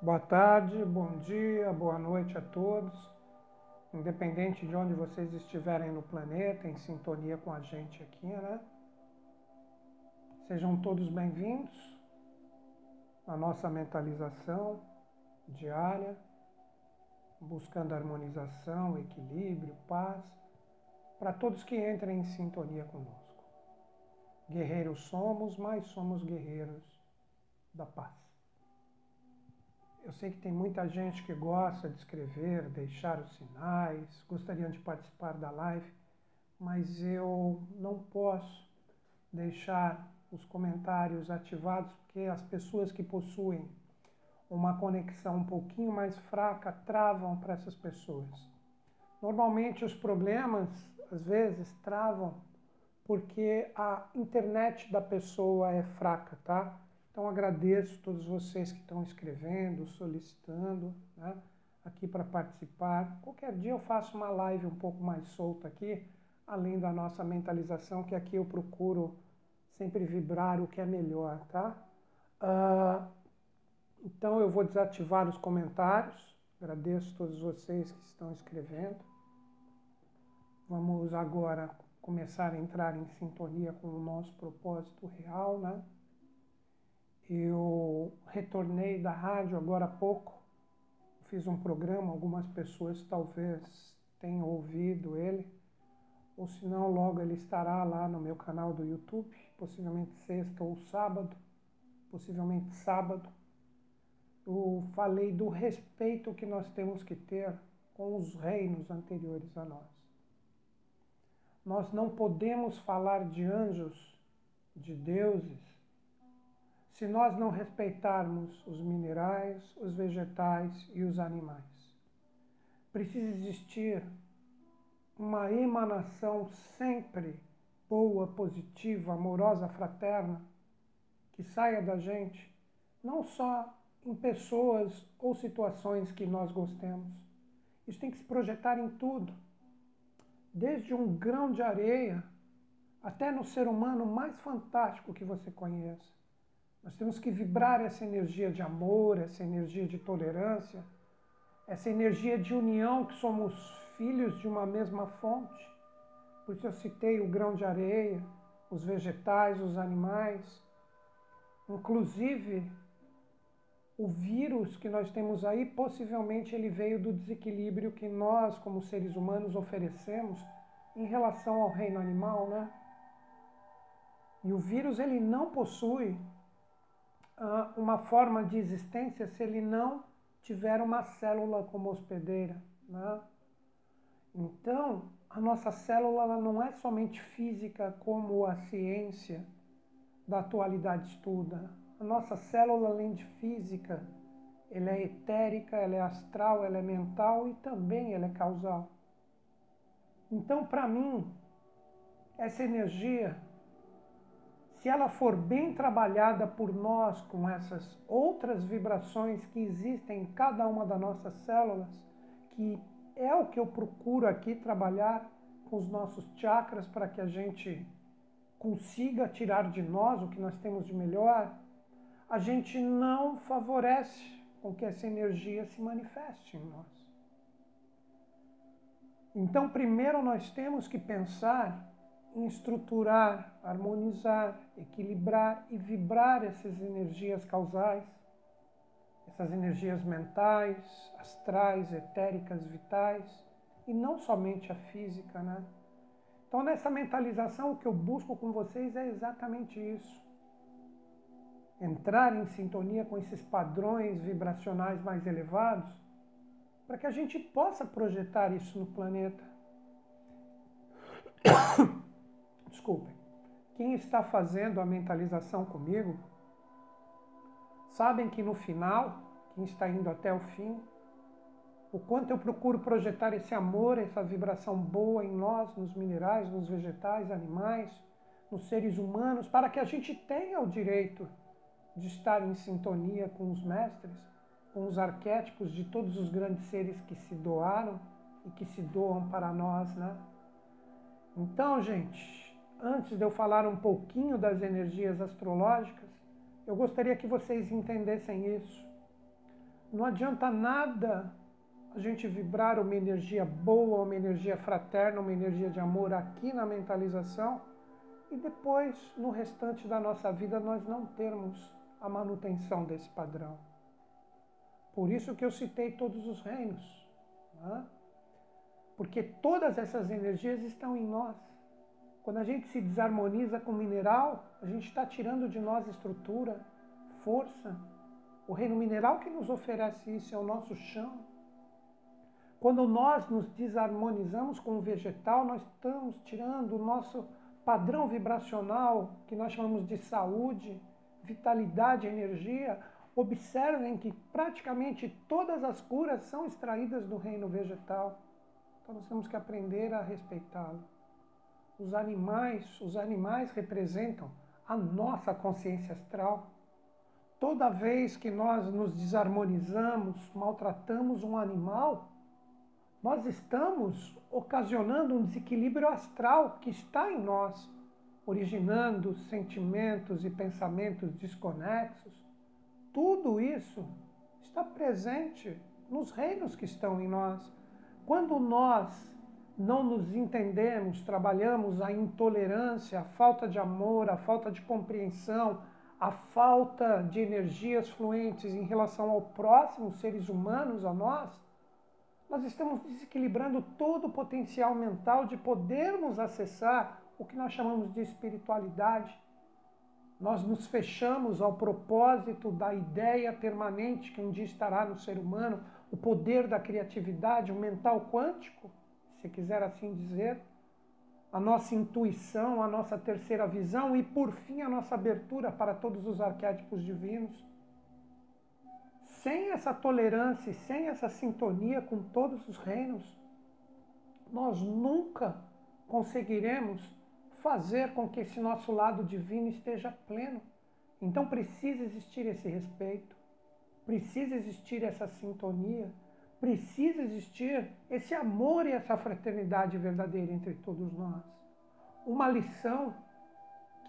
Boa tarde, bom dia, boa noite a todos, independente de onde vocês estiverem no planeta, em sintonia com a gente aqui, né? Sejam todos bem-vindos à nossa mentalização diária, buscando harmonização, equilíbrio, paz, para todos que entrem em sintonia conosco. Guerreiros somos, mas somos guerreiros da paz. Eu sei que tem muita gente que gosta de escrever, deixar os sinais, gostariam de participar da live, mas eu não posso deixar os comentários ativados porque as pessoas que possuem uma conexão um pouquinho mais fraca travam para essas pessoas. Normalmente os problemas às vezes travam porque a internet da pessoa é fraca, tá? Então agradeço todos vocês que estão escrevendo, solicitando né, aqui para participar. Qualquer dia eu faço uma live um pouco mais solta aqui, além da nossa mentalização, que aqui eu procuro sempre vibrar o que é melhor, tá? Uh, então eu vou desativar os comentários. Agradeço todos vocês que estão escrevendo. Vamos agora começar a entrar em sintonia com o nosso propósito real, né? Eu retornei da rádio agora há pouco, fiz um programa, algumas pessoas talvez tenham ouvido ele, ou se não, logo ele estará lá no meu canal do YouTube, possivelmente sexta ou sábado, possivelmente sábado. Eu falei do respeito que nós temos que ter com os reinos anteriores a nós. Nós não podemos falar de anjos, de deuses, se nós não respeitarmos os minerais, os vegetais e os animais. Precisa existir uma emanação sempre boa, positiva, amorosa, fraterna, que saia da gente, não só em pessoas ou situações que nós gostemos. Isso tem que se projetar em tudo, desde um grão de areia até no ser humano mais fantástico que você conheça. Nós temos que vibrar essa energia de amor, essa energia de tolerância, essa energia de união, que somos filhos de uma mesma fonte. Por isso eu citei o grão de areia, os vegetais, os animais. Inclusive, o vírus que nós temos aí, possivelmente ele veio do desequilíbrio que nós, como seres humanos, oferecemos em relação ao reino animal, né? E o vírus ele não possui uma forma de existência se ele não tiver uma célula como hospedeira. Né? Então, a nossa célula não é somente física como a ciência da atualidade estuda. A nossa célula, além de física, ela é etérica, ela é astral, ela é mental e também ela é causal. Então, para mim, essa energia se ela for bem trabalhada por nós com essas outras vibrações que existem em cada uma das nossas células, que é o que eu procuro aqui trabalhar com os nossos chakras para que a gente consiga tirar de nós o que nós temos de melhor, a gente não favorece com que essa energia se manifeste em nós. Então, primeiro nós temos que pensar em estruturar, harmonizar, equilibrar e vibrar essas energias causais, essas energias mentais, astrais, etéricas, vitais, e não somente a física, né? Então, nessa mentalização, o que eu busco com vocês é exatamente isso. Entrar em sintonia com esses padrões vibracionais mais elevados, para que a gente possa projetar isso no planeta. Desculpem. Quem está fazendo a mentalização comigo, sabem que no final, quem está indo até o fim, o quanto eu procuro projetar esse amor, essa vibração boa em nós, nos minerais, nos vegetais, animais, nos seres humanos, para que a gente tenha o direito de estar em sintonia com os mestres, com os arquétipos de todos os grandes seres que se doaram e que se doam para nós, né? Então, gente, antes de eu falar um pouquinho das energias astrológicas, eu gostaria que vocês entendessem isso. Não adianta nada a gente vibrar uma energia boa, uma energia fraterna, uma energia de amor aqui na mentalização e depois, no restante da nossa vida, nós não termos a manutenção desse padrão. Por isso que eu citei todos os reinos. Né? Porque todas essas energias estão em nós. Quando a gente se desarmoniza com o mineral, a gente está tirando de nós estrutura, força. O reino mineral que nos oferece isso é o nosso chão. Quando nós nos desarmonizamos com o vegetal, nós estamos tirando o nosso padrão vibracional, que nós chamamos de saúde, vitalidade, energia. Observem que praticamente todas as curas são extraídas do reino vegetal. Então nós temos que aprender a respeitá-lo os animais, os animais representam a nossa consciência astral. Toda vez que nós nos desarmonizamos, maltratamos um animal, nós estamos ocasionando um desequilíbrio astral que está em nós, originando sentimentos e pensamentos desconexos. Tudo isso está presente nos reinos que estão em nós. Quando nós não nos entendemos, trabalhamos a intolerância, a falta de amor, a falta de compreensão, a falta de energias fluentes em relação ao próximo, seres humanos, a nós, nós estamos desequilibrando todo o potencial mental de podermos acessar o que nós chamamos de espiritualidade. Nós nos fechamos ao propósito da ideia permanente que um dia estará no ser humano, o poder da criatividade, o mental quântico se quiser assim dizer, a nossa intuição, a nossa terceira visão e, por fim, a nossa abertura para todos os arquétipos divinos. Sem essa tolerância e sem essa sintonia com todos os reinos, nós nunca conseguiremos fazer com que esse nosso lado divino esteja pleno. Então precisa existir esse respeito, precisa existir essa sintonia precisa existir esse amor e essa fraternidade verdadeira entre todos nós. Uma lição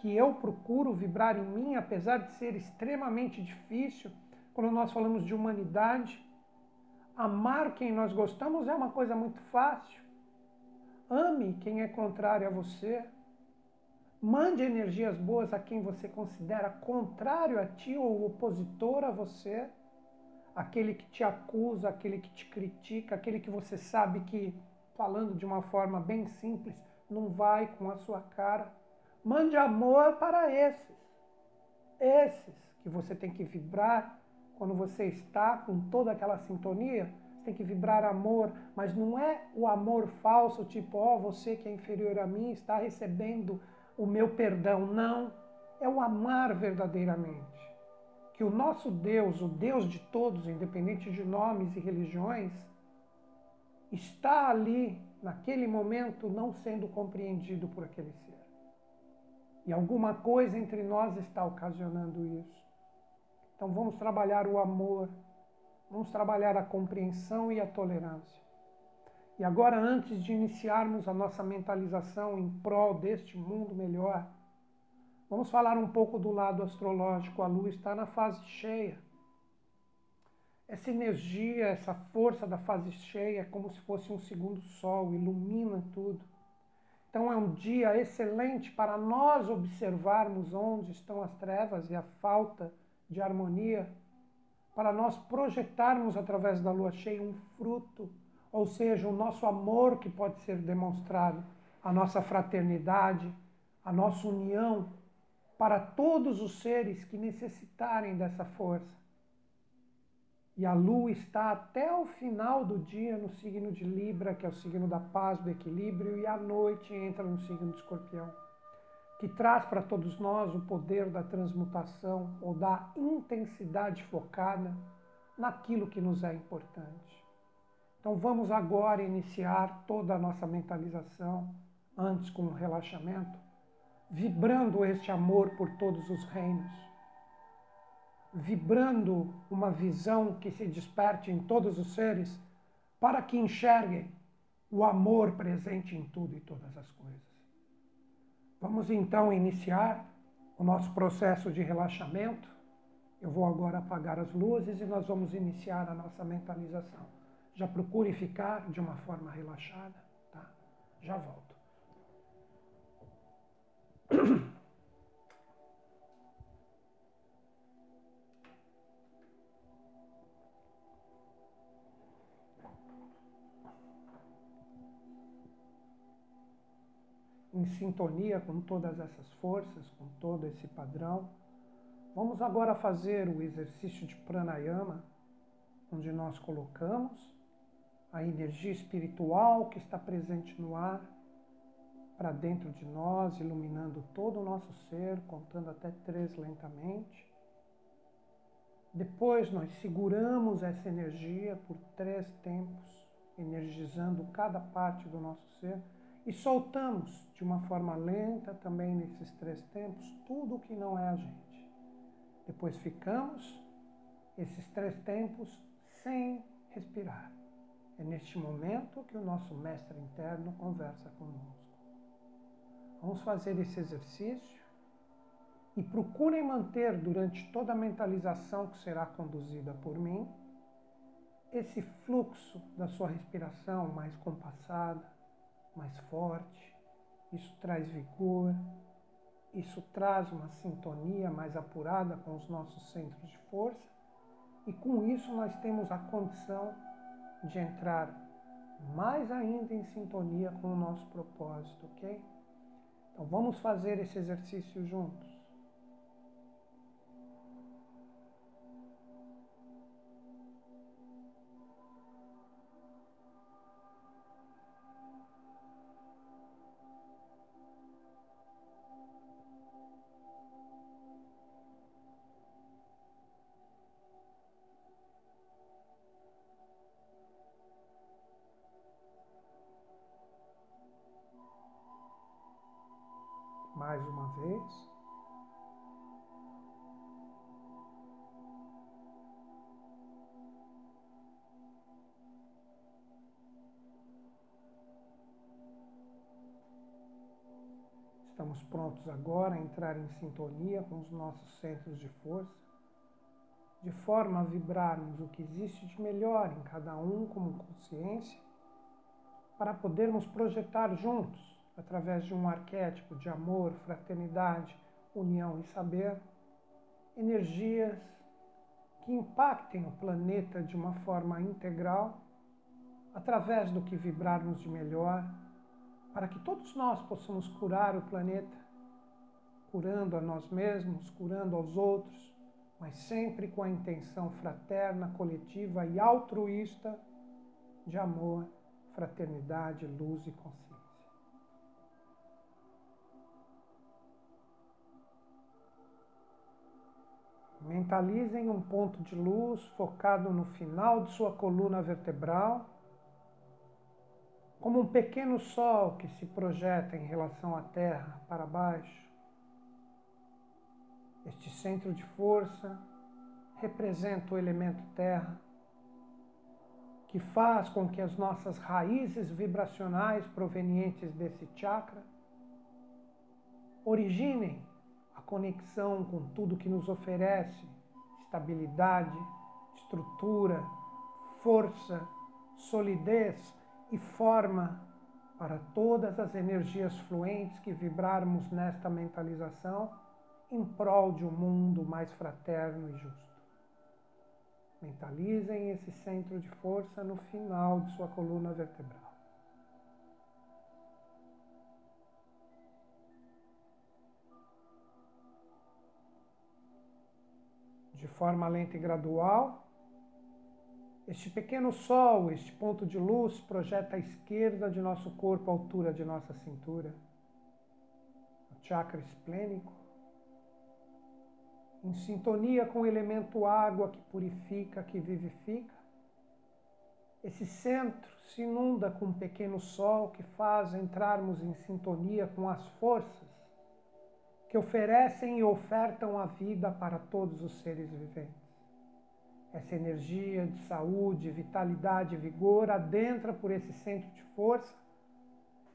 que eu procuro vibrar em mim, apesar de ser extremamente difícil, quando nós falamos de humanidade, amar quem nós gostamos é uma coisa muito fácil. Ame quem é contrário a você. Mande energias boas a quem você considera contrário a ti ou opositor a você aquele que te acusa, aquele que te critica, aquele que você sabe que, falando de uma forma bem simples, não vai com a sua cara. Mande amor para esses. Esses que você tem que vibrar quando você está com toda aquela sintonia. Você tem que vibrar amor, mas não é o amor falso, tipo, ó, oh, você que é inferior a mim está recebendo o meu perdão. Não. É o amar verdadeiramente que o nosso Deus, o Deus de todos, independente de nomes e religiões, está ali, naquele momento, não sendo compreendido por aquele ser. E alguma coisa entre nós está ocasionando isso. Então vamos trabalhar o amor, vamos trabalhar a compreensão e a tolerância. E agora, antes de iniciarmos a nossa mentalização em prol deste mundo melhor, Vamos falar um pouco do lado astrológico. A Lua está na fase cheia. Essa energia, essa força da fase cheia é como se fosse um segundo sol, ilumina tudo. Então é um dia excelente para nós observarmos onde estão as trevas e a falta de harmonia, para nós projetarmos através da lua cheia um fruto, ou seja, o nosso amor que pode ser demonstrado, a nossa fraternidade, a nossa união para todos os seres que necessitarem dessa força. E a lua está até o final do dia no signo de Libra, que é o signo da paz, do equilíbrio, e à noite entra no signo de Escorpião, que traz para todos nós o poder da transmutação ou da intensidade focada naquilo que nos é importante. Então vamos agora iniciar toda a nossa mentalização, antes com o relaxamento vibrando este amor por todos os reinos, vibrando uma visão que se desperte em todos os seres, para que enxerguem o amor presente em tudo e todas as coisas. Vamos então iniciar o nosso processo de relaxamento. Eu vou agora apagar as luzes e nós vamos iniciar a nossa mentalização. Já procure ficar de uma forma relaxada, tá? Já volto. Em sintonia com todas essas forças, com todo esse padrão, Vamos agora fazer o exercício de pranayama, onde nós colocamos a energia espiritual que está presente no ar para dentro de nós, iluminando todo o nosso ser, contando até três lentamente. Depois nós seguramos essa energia por três tempos, energizando cada parte do nosso ser e soltamos de uma forma lenta também nesses três tempos tudo o que não é a gente. Depois ficamos esses três tempos sem respirar. É neste momento que o nosso mestre interno conversa conosco. Vamos fazer esse exercício e procurem manter durante toda a mentalização que será conduzida por mim esse fluxo da sua respiração mais compassada, mais forte. Isso traz vigor, isso traz uma sintonia mais apurada com os nossos centros de força e com isso nós temos a condição de entrar mais ainda em sintonia com o nosso propósito, ok? Então vamos fazer esse exercício juntos. Vez. Estamos prontos agora a entrar em sintonia com os nossos centros de força, de forma a vibrarmos o que existe de melhor em cada um como consciência, para podermos projetar juntos através de um arquétipo de amor, fraternidade, união e saber, energias que impactem o planeta de uma forma integral, através do que vibrarmos de melhor, para que todos nós possamos curar o planeta, curando a nós mesmos, curando aos outros, mas sempre com a intenção fraterna, coletiva e altruísta de amor, fraternidade, luz e consciência. Mentalizem um ponto de luz focado no final de sua coluna vertebral, como um pequeno sol que se projeta em relação à Terra para baixo. Este centro de força representa o elemento Terra, que faz com que as nossas raízes vibracionais provenientes desse chakra originem conexão com tudo que nos oferece estabilidade, estrutura, força, solidez e forma para todas as energias fluentes que vibrarmos nesta mentalização em prol de um mundo mais fraterno e justo. Mentalizem esse centro de força no final de sua coluna vertebral. De forma lenta e gradual. Este pequeno sol, este ponto de luz, projeta à esquerda de nosso corpo, a altura de nossa cintura. O chakra esplênico, em sintonia com o elemento água que purifica, que vivifica. Esse centro se inunda com um pequeno sol que faz entrarmos em sintonia com as forças que oferecem e ofertam a vida para todos os seres viventes. Essa energia de saúde, vitalidade e vigor adentra por esse centro de força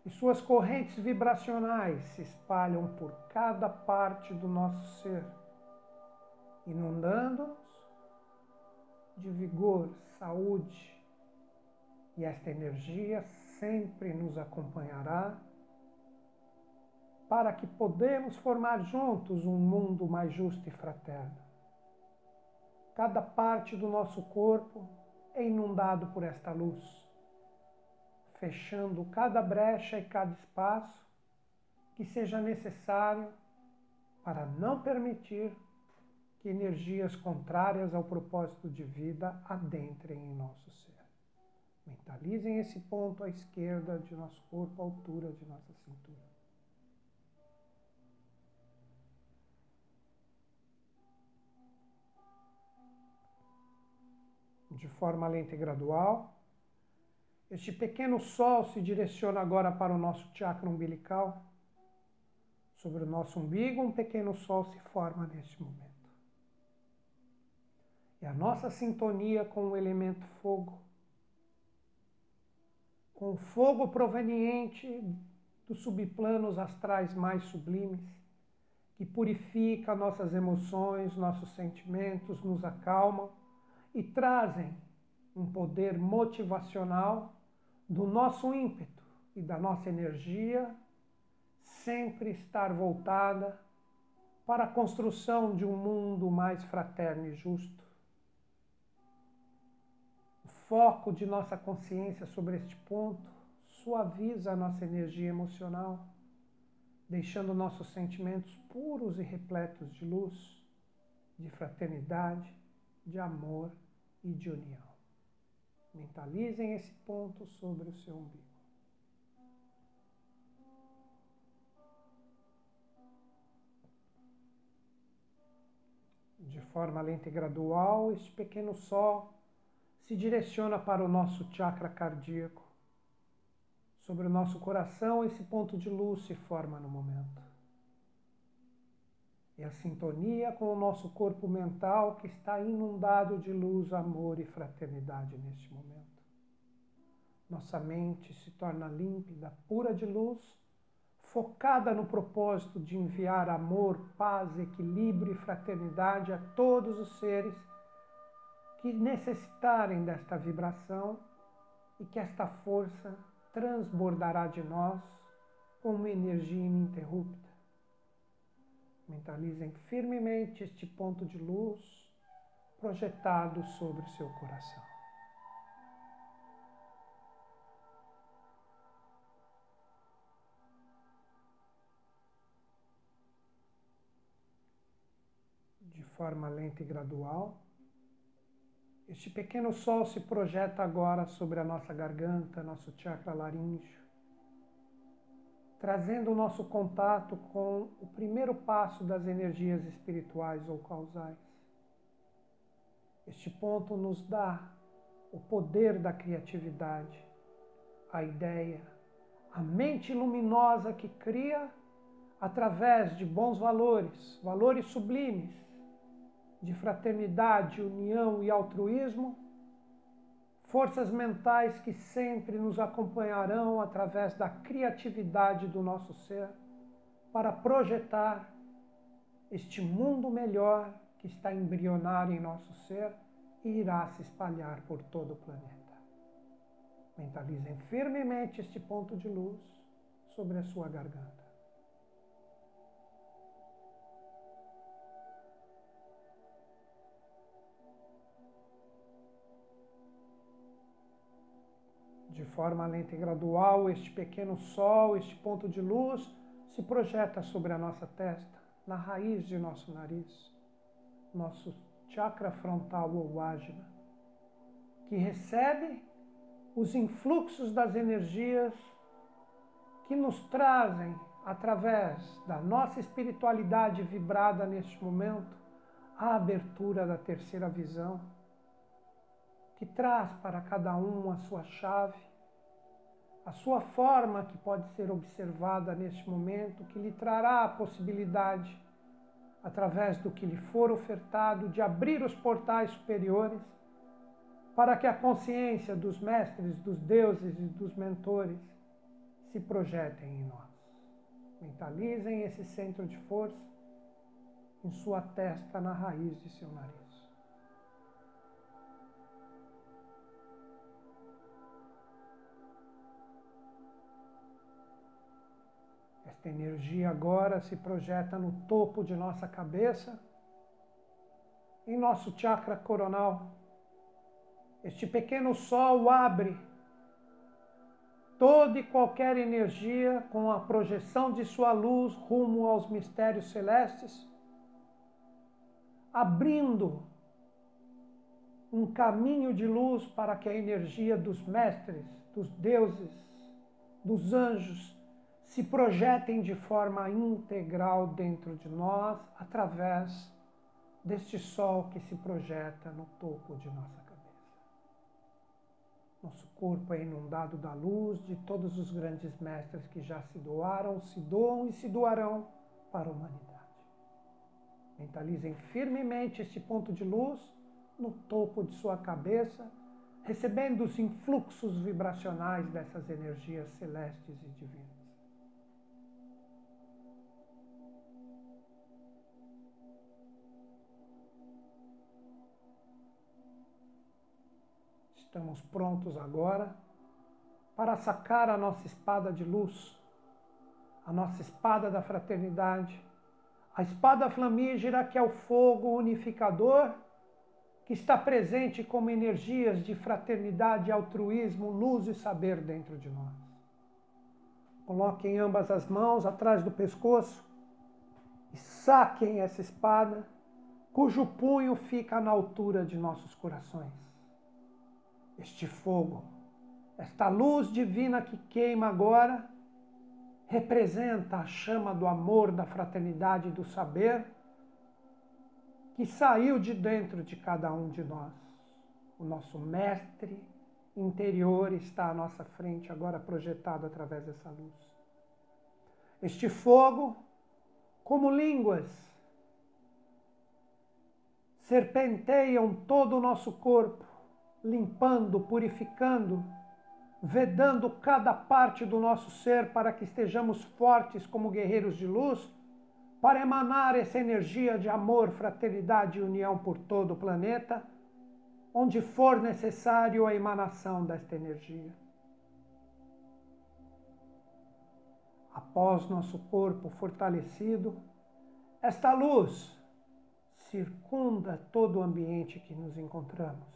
e suas correntes vibracionais se espalham por cada parte do nosso ser, inundando-nos de vigor, saúde, e esta energia sempre nos acompanhará para que podemos formar juntos um mundo mais justo e fraterno. Cada parte do nosso corpo é inundado por esta luz, fechando cada brecha e cada espaço que seja necessário para não permitir que energias contrárias ao propósito de vida adentrem em nosso ser. Mentalizem esse ponto à esquerda de nosso corpo, à altura de nossa cintura. De forma lenta e gradual, este pequeno sol se direciona agora para o nosso chakra umbilical. Sobre o nosso umbigo, um pequeno sol se forma neste momento. E a nossa sintonia com o elemento fogo, com o fogo proveniente dos subplanos astrais mais sublimes, que purifica nossas emoções, nossos sentimentos, nos acalmam e trazem um poder motivacional do nosso ímpeto e da nossa energia sempre estar voltada para a construção de um mundo mais fraterno e justo. Foco de nossa consciência sobre este ponto suaviza a nossa energia emocional, deixando nossos sentimentos puros e repletos de luz, de fraternidade, de amor e de união. Mentalizem esse ponto sobre o seu umbigo. De forma lenta e gradual, este pequeno sol se direciona para o nosso chakra cardíaco. Sobre o nosso coração, esse ponto de luz se forma no momento. E a sintonia com o nosso corpo mental que está inundado de luz, amor e fraternidade neste momento. Nossa mente se torna límpida, pura de luz, focada no propósito de enviar amor, paz, equilíbrio e fraternidade a todos os seres que necessitarem desta vibração e que esta força transbordará de nós como energia ininterrupta. Mentalizem firmemente este ponto de luz projetado sobre o seu coração. De forma lenta e gradual, este pequeno sol se projeta agora sobre a nossa garganta, nosso chakra laríngeo, trazendo o nosso contato com o primeiro passo das energias espirituais ou causais. Este ponto nos dá o poder da criatividade, a ideia, a mente luminosa que cria através de bons valores, valores sublimes, de fraternidade, união e altruísmo, forças mentais que sempre nos acompanharão através da criatividade do nosso ser para projetar este mundo melhor que está embrionar em nosso ser e irá se espalhar por todo o planeta. Mentalizem firmemente este ponto de luz sobre a sua garganta. De forma lenta e gradual, este pequeno sol, este ponto de luz, se projeta sobre a nossa testa, na raiz de nosso nariz, nosso chakra frontal ou ágina, que recebe os influxos das energias que nos trazem, através da nossa espiritualidade vibrada neste momento, a abertura da terceira visão que traz para cada um a sua chave, a sua forma que pode ser observada neste momento, que lhe trará a possibilidade, através do que lhe for ofertado, de abrir os portais superiores para que a consciência dos mestres, dos deuses e dos mentores se projetem em nós. Mentalizem esse centro de força em sua testa, na raiz de seu nariz. Esta energia agora se projeta no topo de nossa cabeça, em nosso chakra coronal. Este pequeno sol abre toda e qualquer energia com a projeção de sua luz rumo aos mistérios celestes, abrindo um caminho de luz para que a energia dos mestres, dos deuses, dos anjos se projetem de forma integral dentro de nós através deste sol que se projeta no topo de nossa cabeça. Nosso corpo é inundado da luz de todos os grandes mestres que já se doaram, se doam e se doarão para a humanidade. Mentalizem firmemente este ponto de luz no topo de sua cabeça, recebendo os influxos vibracionais dessas energias celestes e divinas. Estamos prontos agora para sacar a nossa espada de luz, a nossa espada da fraternidade, a espada flamígera que é o fogo unificador que está presente como energias de fraternidade, altruísmo, luz e saber dentro de nós. Coloquem ambas as mãos atrás do pescoço e saquem essa espada, cujo punho fica na altura de nossos corações este fogo, esta luz divina que queima agora, representa a chama do amor, da fraternidade e do saber que saiu de dentro de cada um de nós. O nosso mestre interior está à nossa frente, agora projetado através dessa luz. Este fogo, como línguas, serpenteiam todo o nosso corpo, limpando, purificando, vedando cada parte do nosso ser para que estejamos fortes como guerreiros de luz, para emanar essa energia de amor, fraternidade e união por todo o planeta, onde for necessário a emanação desta energia. Após nosso corpo fortalecido, esta luz circunda todo o ambiente que nos encontramos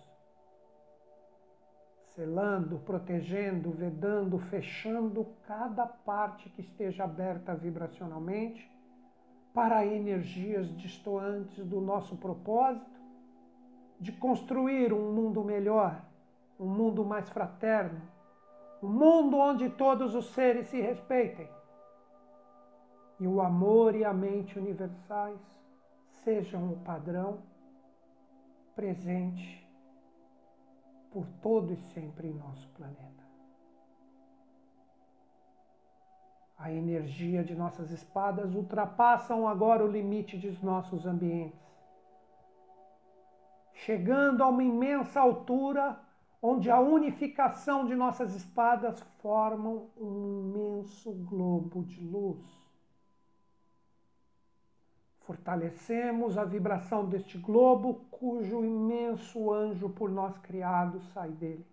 selando, protegendo, vedando, fechando cada parte que esteja aberta vibracionalmente para energias distoantes do nosso propósito de construir um mundo melhor, um mundo mais fraterno, um mundo onde todos os seres se respeitem. E o amor e a mente universais sejam o padrão presente por todo e sempre em nosso planeta. A energia de nossas espadas ultrapassam agora o limite dos nossos ambientes, chegando a uma imensa altura onde a unificação de nossas espadas formam um imenso globo de luz. Fortalecemos a vibração deste globo, cujo imenso anjo por nós criado sai dele.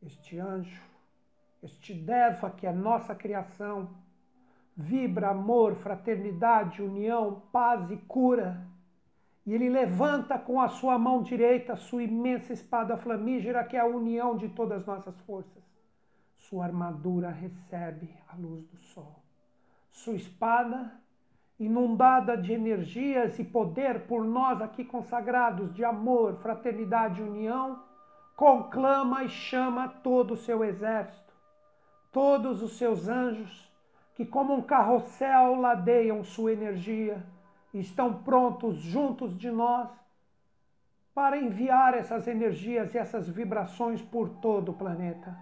Este anjo, este Deva, que é nossa criação, vibra amor, fraternidade, união, paz e cura. E ele levanta com a sua mão direita sua imensa espada flamígera, que é a união de todas as nossas forças. Sua armadura recebe a luz do sol. Sua espada inundada de energias e poder por nós aqui consagrados de amor, fraternidade e união, conclama e chama todo o seu exército, todos os seus anjos, que como um carrossel ladeiam sua energia estão prontos juntos de nós para enviar essas energias e essas vibrações por todo o planeta.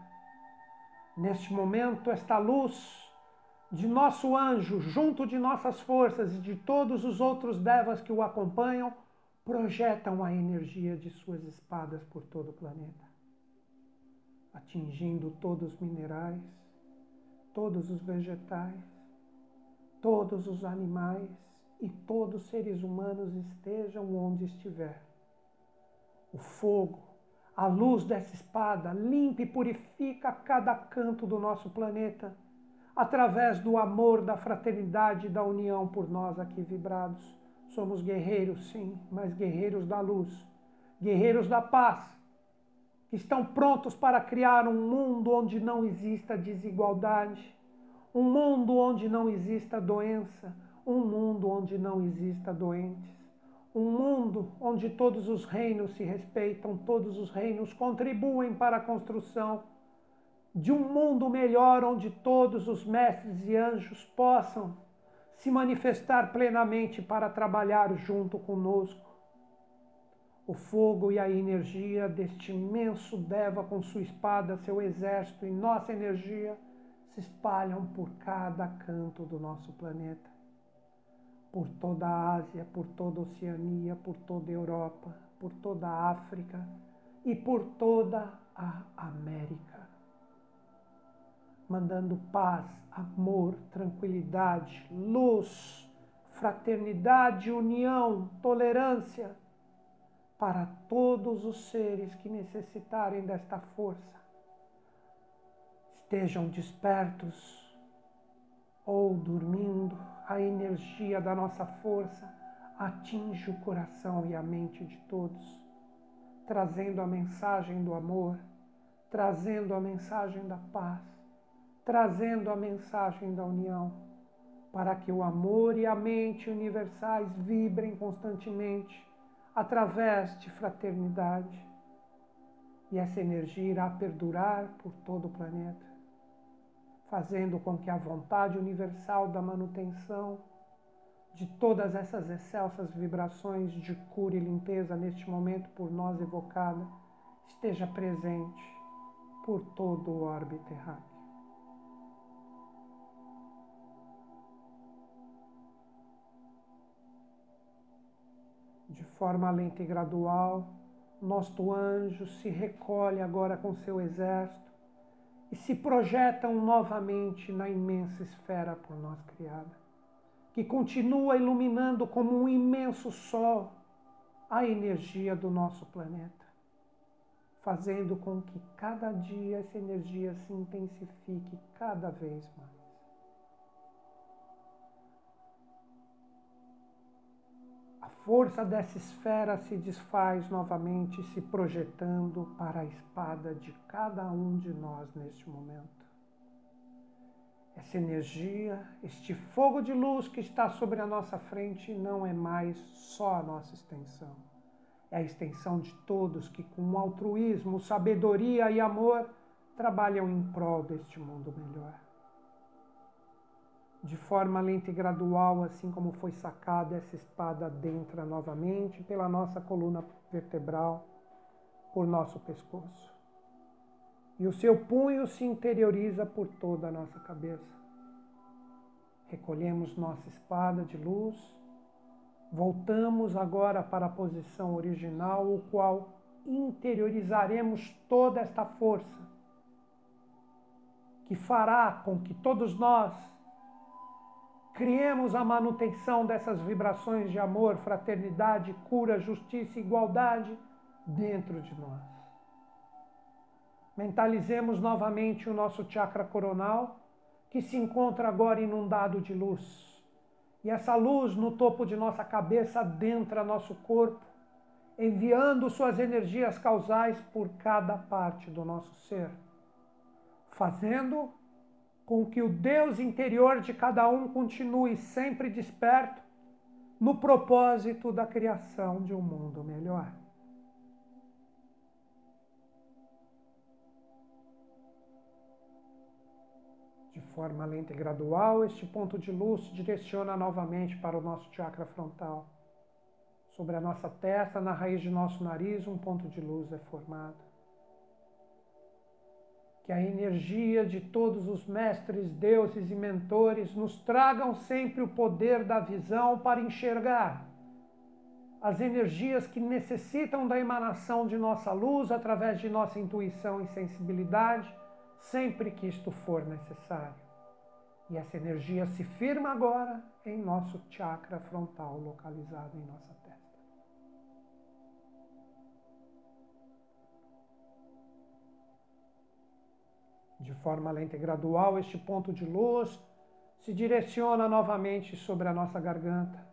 Neste momento, esta luz de nosso anjo, junto de nossas forças e de todos os outros devas que o acompanham, projetam a energia de suas espadas por todo o planeta, atingindo todos os minerais, todos os vegetais, todos os animais e todos os seres humanos estejam onde estiver. O fogo, a luz dessa espada limpa e purifica cada canto do nosso planeta, através do amor, da fraternidade e da união por nós aqui vibrados. Somos guerreiros, sim, mas guerreiros da luz, guerreiros da paz, que estão prontos para criar um mundo onde não exista desigualdade, um mundo onde não exista doença, um mundo onde não exista doentes, um mundo onde todos os reinos se respeitam, todos os reinos contribuem para a construção de um mundo melhor onde todos os mestres e anjos possam se manifestar plenamente para trabalhar junto conosco. O fogo e a energia deste imenso Deva com sua espada, seu exército e nossa energia se espalham por cada canto do nosso planeta por toda a Ásia, por toda a Oceania, por toda a Europa, por toda a África e por toda a América. Mandando paz, amor, tranquilidade, luz, fraternidade, união, tolerância para todos os seres que necessitarem desta força. Estejam despertos ou dormindo, a energia da nossa força atinge o coração e a mente de todos, trazendo a mensagem do amor, trazendo a mensagem da paz, trazendo a mensagem da união, para que o amor e a mente universais vibrem constantemente através de fraternidade. E essa energia irá perdurar por todo o planeta fazendo com que a vontade universal da manutenção de todas essas excelsas vibrações de cura e limpeza neste momento por nós evocada esteja presente por todo o orbe terráqueo. De forma lenta e gradual, nosso anjo se recolhe agora com seu exército e se projetam novamente na imensa esfera por nós criada, que continua iluminando como um imenso sol a energia do nosso planeta, fazendo com que cada dia essa energia se intensifique cada vez mais. Força dessa esfera se desfaz novamente, se projetando para a espada de cada um de nós neste momento. Essa energia, este fogo de luz que está sobre a nossa frente, não é mais só a nossa extensão. É a extensão de todos que, com altruísmo, sabedoria e amor, trabalham em prol deste mundo melhor de forma lenta e gradual, assim como foi sacada essa espada adentra novamente pela nossa coluna vertebral, por nosso pescoço. E o seu punho se interioriza por toda a nossa cabeça. Recolhemos nossa espada de luz, voltamos agora para a posição original, o qual interiorizaremos toda esta força que fará com que todos nós Criemos a manutenção dessas vibrações de amor, fraternidade, cura, justiça igualdade dentro de nós. Mentalizemos novamente o nosso chakra coronal, que se encontra agora inundado de luz. E essa luz no topo de nossa cabeça adentra nosso corpo, enviando suas energias causais por cada parte do nosso ser, fazendo com que o Deus interior de cada um continue sempre desperto no propósito da criação de um mundo melhor. De forma lenta e gradual, este ponto de luz se direciona novamente para o nosso chakra frontal. Sobre a nossa testa, na raiz de nosso nariz, um ponto de luz é formado que a energia de todos os mestres, deuses e mentores nos tragam sempre o poder da visão para enxergar as energias que necessitam da emanação de nossa luz através de nossa intuição e sensibilidade, sempre que isto for necessário. E essa energia se firma agora em nosso chakra frontal localizado em nossa testa. De forma lenta e gradual, este ponto de luz se direciona novamente sobre a nossa garganta.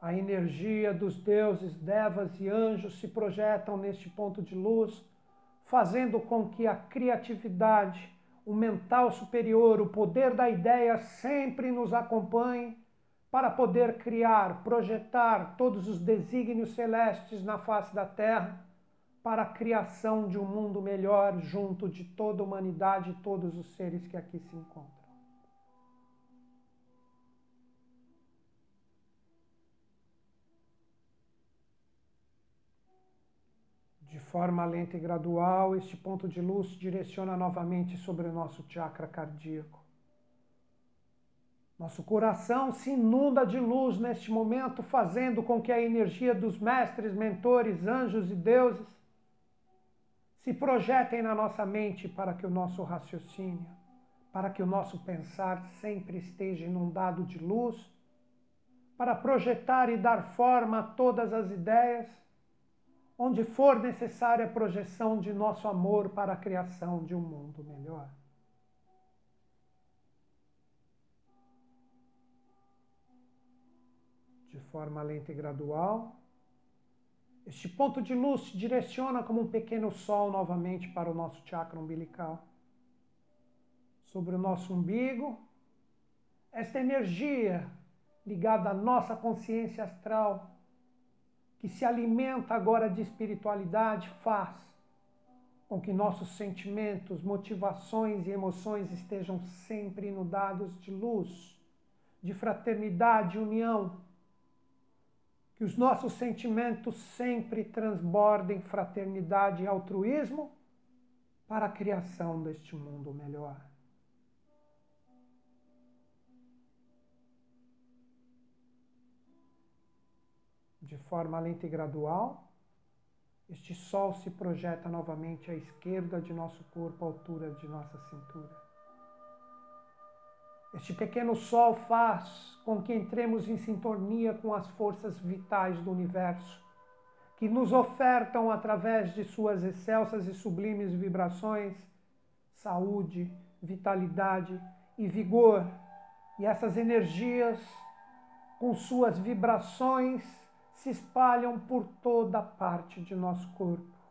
A energia dos deuses, devas e anjos se projetam neste ponto de luz, fazendo com que a criatividade, o mental superior, o poder da ideia sempre nos acompanhe para poder criar, projetar todos os desígnios celestes na face da Terra para a criação de um mundo melhor junto de toda a humanidade e todos os seres que aqui se encontram. De forma lenta e gradual, este ponto de luz direciona novamente sobre o nosso chakra cardíaco. Nosso coração se inunda de luz neste momento, fazendo com que a energia dos mestres, mentores, anjos e deuses se projetem na nossa mente para que o nosso raciocínio, para que o nosso pensar sempre esteja inundado de luz, para projetar e dar forma a todas as ideias, onde for necessária a projeção de nosso amor para a criação de um mundo melhor. De forma lenta e gradual, este ponto de luz se direciona como um pequeno sol novamente para o nosso chakra umbilical. Sobre o nosso umbigo, esta energia ligada à nossa consciência astral, que se alimenta agora de espiritualidade, faz com que nossos sentimentos, motivações e emoções estejam sempre inundados de luz, de fraternidade união que os nossos sentimentos sempre transbordem fraternidade e altruísmo para a criação deste mundo melhor. De forma lenta e gradual, este sol se projeta novamente à esquerda de nosso corpo, à altura de nossa cintura. Este pequeno sol faz com que entremos em sintonia com as forças vitais do universo, que nos ofertam, através de suas excelsas e sublimes vibrações, saúde, vitalidade e vigor. E essas energias, com suas vibrações, se espalham por toda parte de nosso corpo.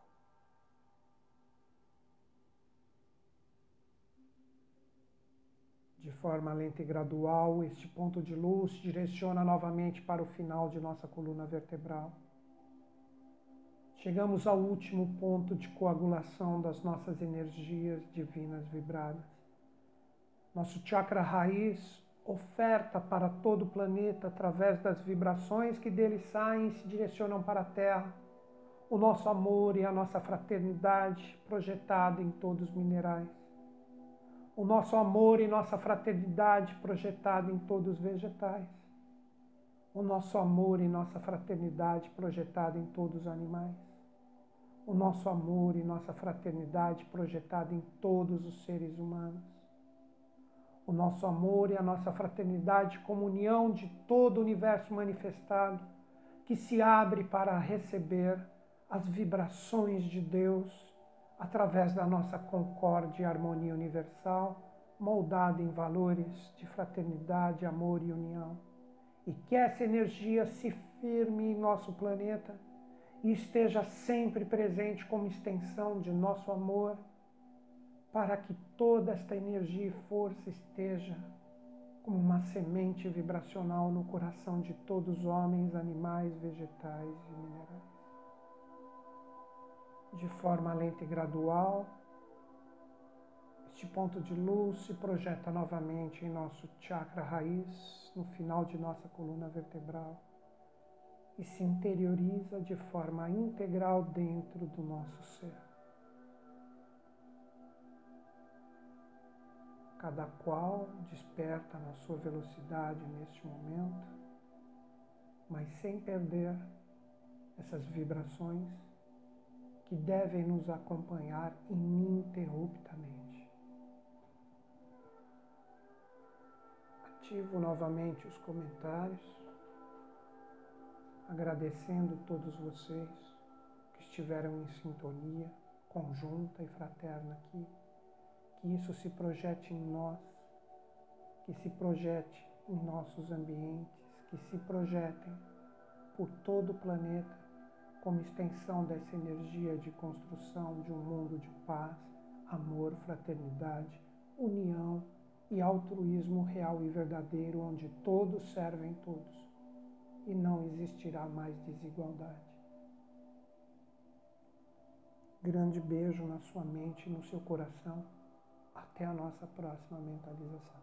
Forma lenta e gradual, este ponto de luz direciona novamente para o final de nossa coluna vertebral. Chegamos ao último ponto de coagulação das nossas energias divinas vibradas. Nosso chakra raiz oferta para todo o planeta, através das vibrações que dele saem e se direcionam para a Terra, o nosso amor e a nossa fraternidade projetada em todos os minerais o nosso amor e nossa fraternidade projetada em todos os vegetais, o nosso amor e nossa fraternidade projetada em todos os animais, o nosso amor e nossa fraternidade projetada em todos os seres humanos, o nosso amor e a nossa fraternidade, comunhão de todo o universo manifestado, que se abre para receber as vibrações de Deus através da nossa concórdia e harmonia universal, moldada em valores de fraternidade, amor e união. E que essa energia se firme em nosso planeta e esteja sempre presente como extensão de nosso amor, para que toda esta energia e força esteja como uma semente vibracional no coração de todos os homens, animais, vegetais e minerais de forma lenta e gradual. Este ponto de luz se projeta novamente em nosso chakra raiz, no final de nossa coluna vertebral, e se interioriza de forma integral dentro do nosso ser. Cada qual desperta na sua velocidade neste momento, mas sem perder essas vibrações que devem nos acompanhar ininterruptamente. Ativo novamente os comentários, agradecendo todos vocês que estiveram em sintonia conjunta e fraterna aqui. Que isso se projete em nós, que se projete em nossos ambientes, que se projetem por todo o planeta como extensão dessa energia de construção de um mundo de paz, amor, fraternidade, união e altruísmo real e verdadeiro, onde todos servem todos e não existirá mais desigualdade. Grande beijo na sua mente e no seu coração. Até a nossa próxima mentalização.